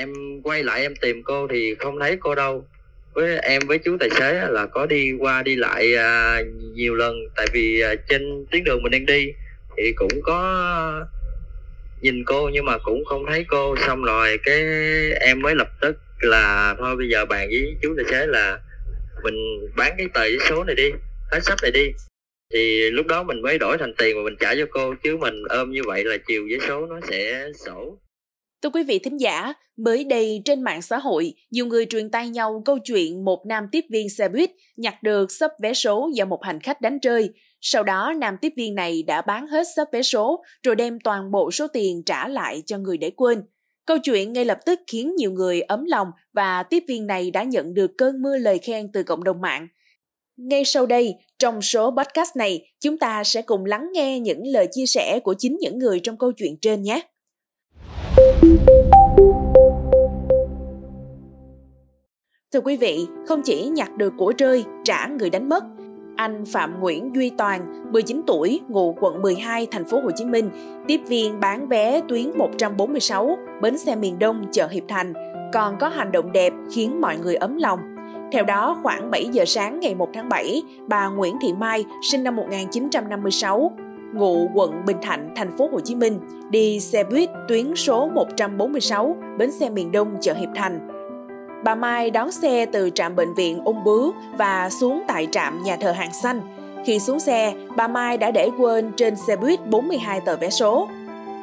em quay lại em tìm cô thì không thấy cô đâu. Với em với chú tài xế là có đi qua đi lại à, nhiều lần. Tại vì à, trên tuyến đường mình đang đi thì cũng có nhìn cô nhưng mà cũng không thấy cô. Xong rồi cái em mới lập tức là thôi bây giờ bàn với chú tài xế là mình bán cái tờ giấy số này đi hết sách này đi. Thì lúc đó mình mới đổi thành tiền mà mình trả cho cô. Chứ mình ôm như vậy là chiều giấy số nó sẽ sổ. Thưa quý vị thính giả, mới đây trên mạng xã hội, nhiều người truyền tay nhau câu chuyện một nam tiếp viên xe buýt nhặt được sấp vé số do một hành khách đánh rơi. Sau đó, nam tiếp viên này đã bán hết sấp vé số rồi đem toàn bộ số tiền trả lại cho người để quên. Câu chuyện ngay lập tức khiến nhiều người ấm lòng và tiếp viên này đã nhận được cơn mưa lời khen từ cộng đồng mạng. Ngay sau đây, trong số podcast này, chúng ta sẽ cùng lắng nghe những lời chia sẻ của chính những người trong câu chuyện trên nhé. Thưa quý vị, không chỉ nhặt được của rơi, trả người đánh mất, anh Phạm Nguyễn Duy Toàn, 19 tuổi, ngụ quận 12, thành phố Hồ Chí Minh, tiếp viên bán vé tuyến 146, bến xe miền Đông chợ Hiệp Thành, còn có hành động đẹp khiến mọi người ấm lòng. Theo đó, khoảng 7 giờ sáng ngày 1 tháng 7, bà Nguyễn Thị Mai, sinh năm 1956, ngụ quận Bình Thạnh, thành phố Hồ Chí Minh, đi xe buýt tuyến số 146, bến xe miền Đông chợ Hiệp Thành. Bà Mai đón xe từ trạm bệnh viện Ung Bướu và xuống tại trạm nhà thờ Hàng Xanh. Khi xuống xe, bà Mai đã để quên trên xe buýt 42 tờ vé số.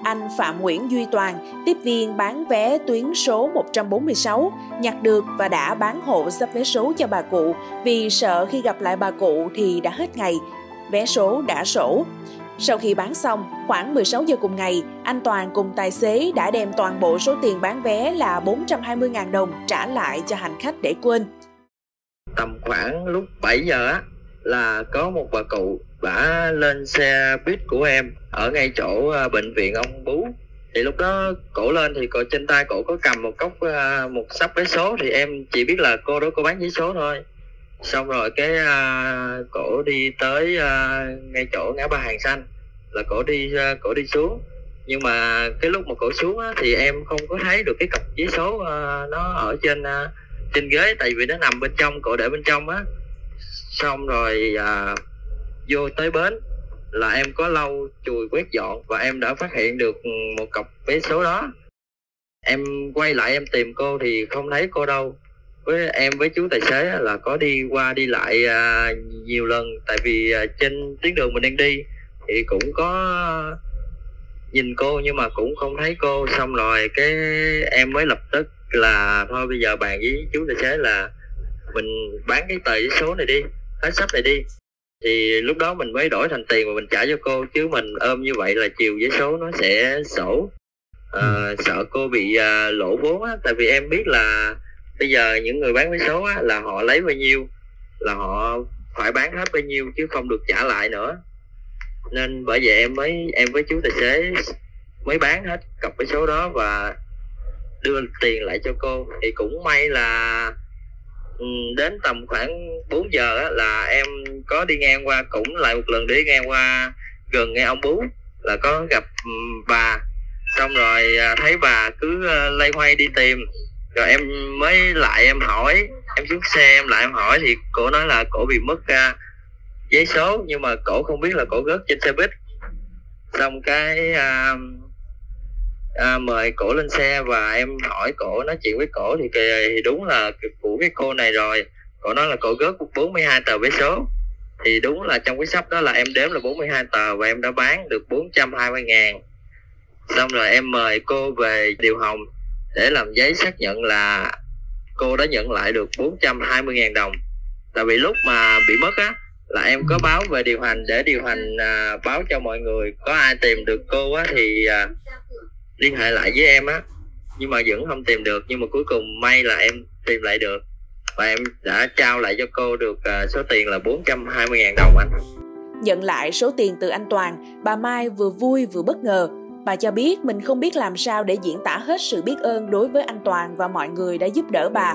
Anh Phạm Nguyễn Duy Toàn, tiếp viên bán vé tuyến số 146, nhặt được và đã bán hộ sắp vé số cho bà cụ vì sợ khi gặp lại bà cụ thì đã hết ngày. Vé số đã sổ. Sau khi bán xong, khoảng 16 giờ cùng ngày, anh Toàn cùng tài xế đã đem toàn bộ số tiền bán vé là 420.000 đồng trả lại cho hành khách để quên. Tầm khoảng lúc 7 giờ á là có một bà cụ bả lên xe buýt của em ở ngay chỗ à, bệnh viện ông Bú thì lúc đó cổ lên thì cổ trên tay cổ có cầm một cốc à, một sắp vé số thì em chỉ biết là cô đó cô bán vé số thôi xong rồi cái uh, cổ đi tới uh, ngay chỗ ngã ba hàng xanh là cổ đi uh, cổ đi xuống. Nhưng mà cái lúc mà cổ xuống á, thì em không có thấy được cái cặp giấy số uh, nó ở trên uh, trên ghế tại vì nó nằm bên trong cổ để bên trong á. Xong rồi uh, vô tới bến là em có lau chùi quét dọn và em đã phát hiện được một cặp vé số đó. Em quay lại em tìm cô thì không thấy cô đâu với em với chú tài xế là có đi qua đi lại à, nhiều lần. Tại vì à, trên tuyến đường mình đang đi thì cũng có nhìn cô nhưng mà cũng không thấy cô. Xong rồi cái em mới lập tức là thôi bây giờ bàn với chú tài xế là mình bán cái tờ giấy số này đi hết sách này đi. Thì lúc đó mình mới đổi thành tiền mà mình trả cho cô chứ mình ôm như vậy là chiều giấy số nó sẽ sổ. À, sợ cô bị à, lỗ vốn á. Tại vì em biết là bây giờ những người bán vé số á, là họ lấy bao nhiêu là họ phải bán hết bao nhiêu chứ không được trả lại nữa. Nên bởi vậy em mới em với chú tài xế mới bán hết cọc vé số đó và đưa tiền lại cho cô. Thì cũng may là ừ, đến tầm khoảng 4 giờ á, là em có đi ngang qua cũng lại một lần đi ngang qua gần nghe ông bú là có gặp ừ, bà. Xong rồi à, thấy bà cứ ờ, lây hoay đi tìm rồi em mới lại em hỏi em xuống xe em lại em hỏi thì cổ nói là cổ bị mất uh, giấy số nhưng mà cổ không biết là cổ rớt trên xe buýt. Xong cái uh, uh, mời cổ lên xe và em hỏi cổ nói chuyện với cổ thì, thì đúng là của cái cô này rồi. Cổ nói là cổ rớt 42 tờ vé số. Thì đúng là trong cái sắp đó là em đếm là 42 tờ và em đã bán được 420 ngàn. Xong rồi em mời cô về điều hồng để làm giấy xác nhận là cô đã nhận lại được 420.000 đồng. Tại vì lúc mà bị mất á là em có báo về điều hành để điều hành à, báo cho mọi người có ai tìm được cô á thì à, liên hệ lại với em á. Nhưng mà vẫn không tìm được nhưng mà cuối cùng may là em tìm lại được. Và em đã trao lại cho cô được à, số tiền là 420.000 đồng anh nhận lại số tiền từ anh Toàn bà Mai vừa vui vừa bất ngờ. Bà cho biết mình không biết làm sao để diễn tả hết sự biết ơn đối với anh Toàn và mọi người đã giúp đỡ bà.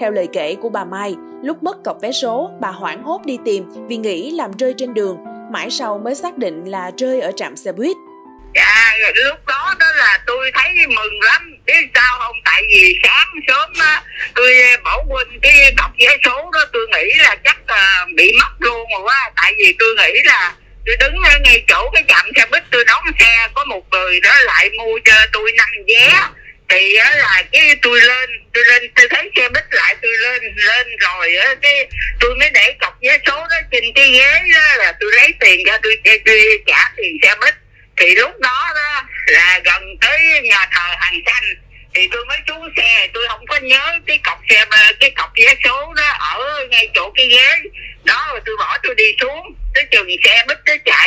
Theo lời kể của bà Mai, lúc mất cọc vé số, bà hoảng hốt đi tìm vì nghĩ làm rơi trên đường, mãi sau mới xác định là rơi ở trạm xe buýt. Dạ, lúc đó đó là tôi thấy mừng lắm, biết sao không? Tại vì sáng sớm, tôi bỏ quên cái cọc vé số đó tôi nghĩ là chắc à, bị mất luôn rồi quá. tại vì tôi nghĩ là tôi đứng ở ngay chỗ cái chạm xe buýt tôi đón xe có một người đó lại mua cho tôi năm vé. Thì á là cái tôi lên tôi lên tôi thấy xe buýt lại tôi lên lên rồi á cái tôi mới để cọc vé số đó trên cái ghế đó là tôi lấy tiền ra tôi, tôi, tôi trả tiền xe buýt. Thì lúc đó đó là gần tới nhà thờ hàng xanh thì tôi mới xuống xe tôi không có nhớ cái cọc xe cái cọc vé số đó ở ngay chỗ cái ghế. Đó rồi tôi bỏ tôi đi xuống tới chừng xe bít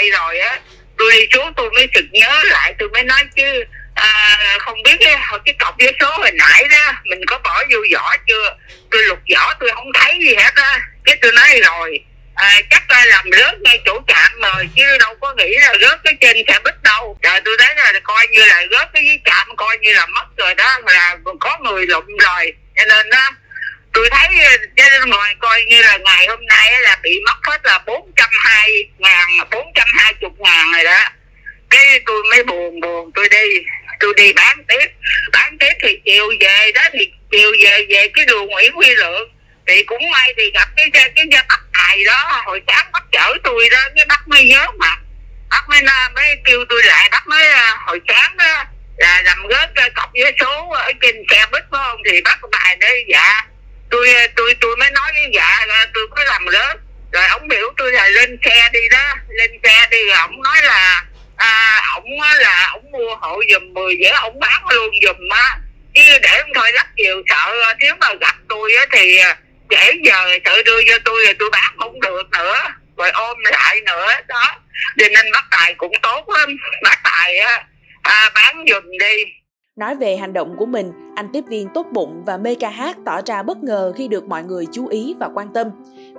tới rồi á tôi đi xuống tôi mới sực nhớ lại tôi mới nói chứ à, không biết cái cái cọc vé số hồi nãy đó mình có bỏ vô vỏ chưa? Tôi lục vỏ tôi không thấy gì hết á. Cái tôi nói rồi à, chắc là làm rớt ngay chỗ chạm rồi chứ đâu có nghĩ là rớt cái trên xe buýt đâu. Trời tôi thấy là coi như là rớt cái dưới chạm coi như là mất rồi đó là có người lụm rồi. Cho nên đó tôi thấy ờ, trên ngoài coi như là ngày hôm nay là bị mất hết là bốn trăm hai ngàn bốn trăm hai chục ngàn rồi đó. Cái tôi mới buồn buồn tôi đi tôi đi bán tiếp. Bán tiếp thì chiều về đó thì chiều về về cái đường nguyễn huy lượng. Thì cũng may thì gặp cái cái cái, cái bác tài đó hồi sáng bắt chở tôi đó cái bắt mới nhớ mà. Bắt mới mới kêu tôi lại bắt mới ờ, hồi sáng đó là làm gớt cọc với số ở trên xe buýt phải không? Thì bắt bài đấy dạ tôi tôi tôi mới nói với dạ tôi có làm lớn. Rồi ông biểu tôi là lên xe đi đó. Lên xe đi rồi ông nói là à, ổng là ổng mua hộ giùm 10 vé ổng bán luôn giùm á. Chứ để không thôi lắc chiều sợ nếu mà gặp tôi á thì à, trễ giờ tự đưa cho tôi rồi tôi bán không được nữa. Rồi ôm lại nữa đó. Cho nên bác tài cũng tốt lắm. Bác tài á à, bán giùm đi. Nói về hành động của mình, anh tiếp viên tốt bụng và mê ca hát tỏ ra bất ngờ khi được mọi người chú ý và quan tâm,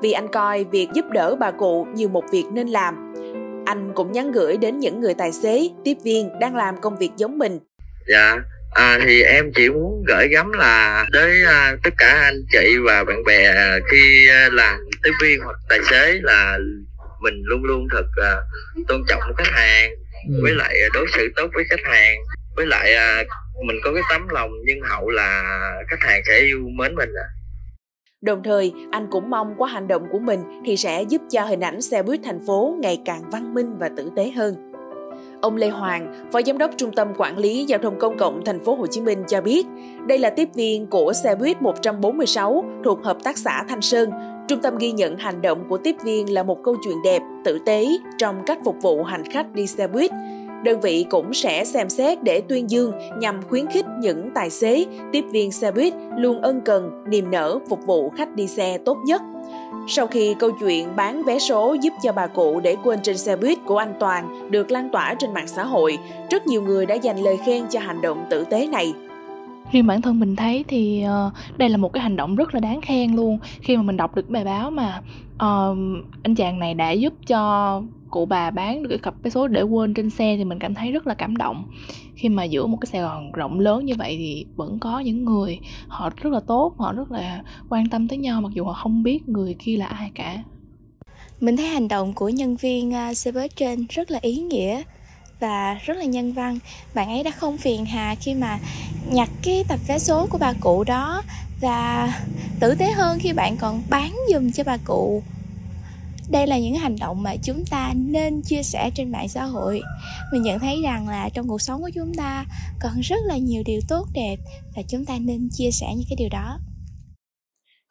vì anh coi việc giúp đỡ bà cụ như một việc nên làm. Anh cũng nhắn gửi đến những người tài xế, tiếp viên đang làm công việc giống mình. Dạ, À, thì em chỉ muốn gửi gắm là tới à, tất cả anh chị và bạn bè khi à, làm tiếp viên hoặc tài xế là mình luôn luôn thật à, tôn trọng khách hàng ừ. với lại đối xử tốt với khách hàng với lại à, mình có cái tấm lòng nhân hậu là khách hàng sẽ yêu mến mình à. Đồng thời, anh cũng mong qua hành động của mình thì sẽ giúp cho hình ảnh xe buýt thành phố ngày càng văn minh và tử tế hơn. Ông Lê Hoàng, Phó Giám đốc Trung tâm Quản lý Giao thông Công cộng Thành phố Hồ Chí Minh cho biết, đây là tiếp viên của xe buýt 146 thuộc Hợp tác xã Thanh Sơn. Trung tâm ghi nhận hành động của tiếp viên là một câu chuyện đẹp, tử tế trong cách phục vụ hành khách đi xe buýt. Đơn vị cũng sẽ xem xét để tuyên dương nhằm khuyến khích những tài xế, tiếp viên xe buýt luôn ân cần, niềm nở phục vụ khách đi xe tốt nhất. Sau khi câu chuyện bán vé số giúp cho bà cụ để quên trên xe buýt của anh Toàn được lan tỏa trên mạng xã hội, rất nhiều người đã dành lời khen cho hành động tử tế này. Riêng bản thân mình thấy thì uh, đây là một cái hành động rất là đáng khen luôn khi mà mình đọc được bài báo mà uh, anh chàng này đã giúp cho cụ bà bán được cái cặp vé số để quên trên xe thì mình cảm thấy rất là cảm động. Khi mà giữa một cái Sài Gòn rộng lớn như vậy thì vẫn có những người họ rất là tốt họ rất là quan tâm tới nhau mặc dù họ không biết người kia là ai cả. Mình thấy hành động của nhân viên uh, xe bus trên rất là ý nghĩa và rất là nhân văn. Bạn ấy đã không phiền hà khi mà nhặt cái tập vé số của bà cụ đó và tử tế hơn khi bạn còn bán giùm cho bà cụ đây là những hành động mà chúng ta nên chia sẻ trên mạng xã hội mình nhận thấy rằng là trong cuộc sống của chúng ta còn rất là nhiều điều tốt đẹp và chúng ta nên chia sẻ những cái điều đó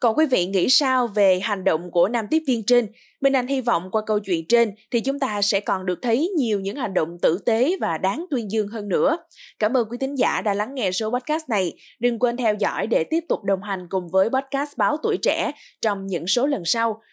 còn quý vị nghĩ sao về hành động của nam tiếp viên trên? Minh Anh hy vọng qua câu chuyện trên thì chúng ta sẽ còn được thấy nhiều những hành động tử tế và đáng tuyên dương hơn nữa. Cảm ơn quý thính giả đã lắng nghe số podcast này. Đừng quên theo dõi để tiếp tục đồng hành cùng với podcast Báo Tuổi Trẻ trong những số lần sau.